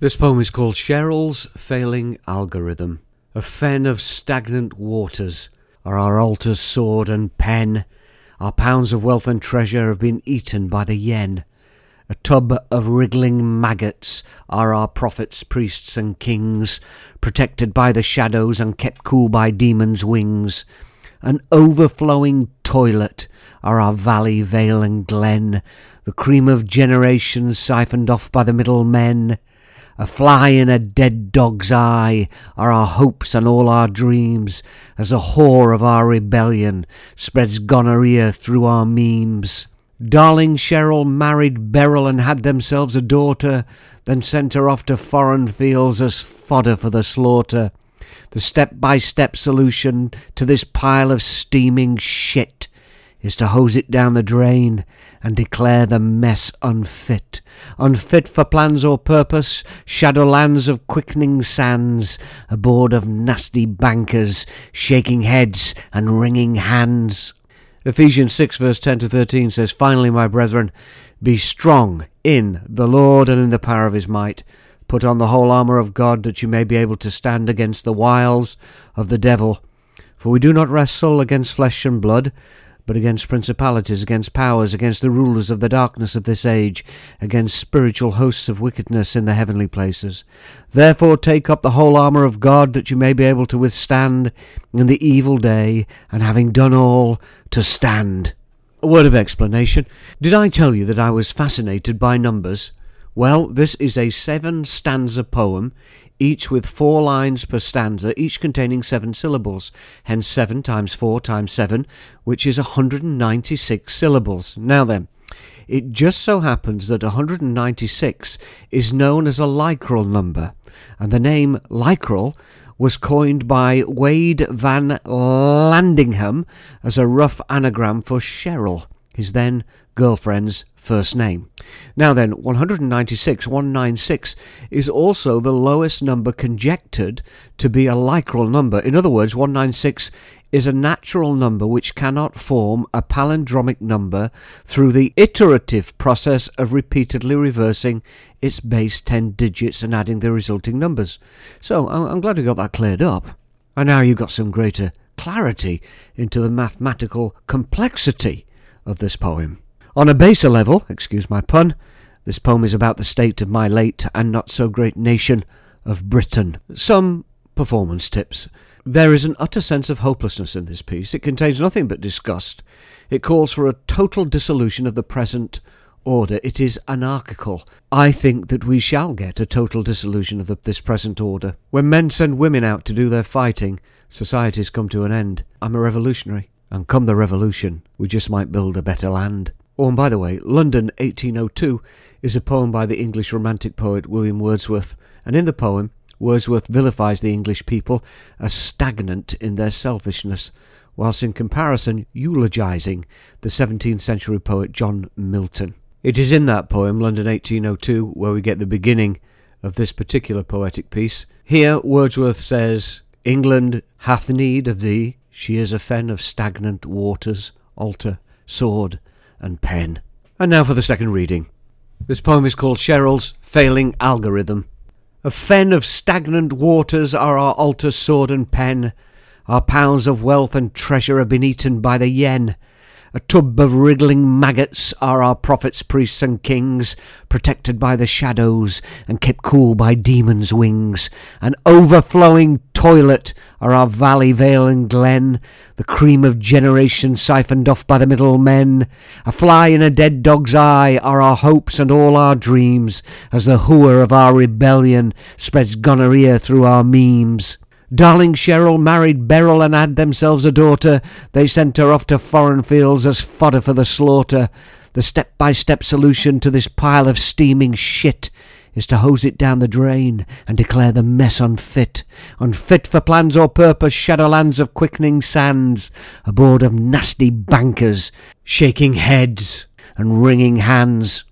This poem is called Cheryl's Failing Algorithm. A fen of stagnant waters are our altars, sword, and pen. Our pounds of wealth and treasure have been eaten by the yen. A tub of wriggling maggots are our prophets, priests, and kings, protected by the shadows and kept cool by demons' wings. An overflowing toilet are our valley, vale, and glen, the cream of generations siphoned off by the middle men. A fly in a dead dog's eye are our hopes and all our dreams, as the whore of our rebellion spreads gonorrhea through our memes. Darling Cheryl married Beryl and had themselves a daughter, then sent her off to foreign fields as fodder for the slaughter. The step by step solution to this pile of steaming shit is to hose it down the drain and declare the mess unfit. Unfit for plans or purpose, shadowlands of quickening sands, a board of nasty bankers, shaking heads and wringing hands. Ephesians 6, verse 10 to 13 says, Finally, my brethren, be strong in the Lord and in the power of his might. Put on the whole armour of God, that you may be able to stand against the wiles of the devil. For we do not wrestle against flesh and blood, but against principalities, against powers, against the rulers of the darkness of this age, against spiritual hosts of wickedness in the heavenly places. Therefore take up the whole armour of God, that you may be able to withstand in the evil day, and having done all, to stand. A word of explanation. Did I tell you that I was fascinated by numbers? Well, this is a seven stanza poem each with four lines per stanza, each containing seven syllables, hence 7 times 4 times 7, which is 196 syllables. Now then, it just so happens that 196 is known as a Lychrel number, and the name Lychrel was coined by Wade Van Landingham as a rough anagram for Cheryl, his then girlfriend's first name. Now then, 196, 196 is also the lowest number conjectured to be a Lychrel number. In other words, 196 is a natural number which cannot form a palindromic number through the iterative process of repeatedly reversing its base 10 digits and adding the resulting numbers. So I'm glad we got that cleared up. And now you've got some greater clarity into the mathematical complexity of this poem. On a baser level, excuse my pun, this poem is about the state of my late and not so great nation of Britain. Some performance tips. There is an utter sense of hopelessness in this piece. It contains nothing but disgust. It calls for a total dissolution of the present order. It is anarchical. I think that we shall get a total dissolution of the, this present order. When men send women out to do their fighting, societies come to an end. I'm a revolutionary. And come the revolution, we just might build a better land. Oh, and by the way, London 1802 is a poem by the English Romantic poet William Wordsworth, and in the poem, Wordsworth vilifies the English people as stagnant in their selfishness, whilst in comparison eulogising the 17th century poet John Milton. It is in that poem, London 1802, where we get the beginning of this particular poetic piece. Here, Wordsworth says, England hath need of thee, she is a fen of stagnant waters, altar, sword, and pen. And now for the second reading. This poem is called Cheryl's Failing Algorithm. A fen of stagnant waters are our altar, sword, and pen. Our pounds of wealth and treasure have been eaten by the yen. A tub of wriggling maggots are our prophets, priests, and kings, protected by the shadows and kept cool by demons' wings. An overflowing toilet are our valley, vale, and glen, the cream of generations siphoned off by the middle men. A fly in a dead dog's eye are our hopes and all our dreams, as the hooer of our rebellion spreads gonorrhea through our memes. Darling Cheryl married Beryl and had themselves a daughter. They sent her off to foreign fields as fodder for the slaughter. The step by step solution to this pile of steaming shit is to hose it down the drain and declare the mess unfit. Unfit for plans or purpose, shadowlands of quickening sands, a board of nasty bankers, shaking heads and wringing hands.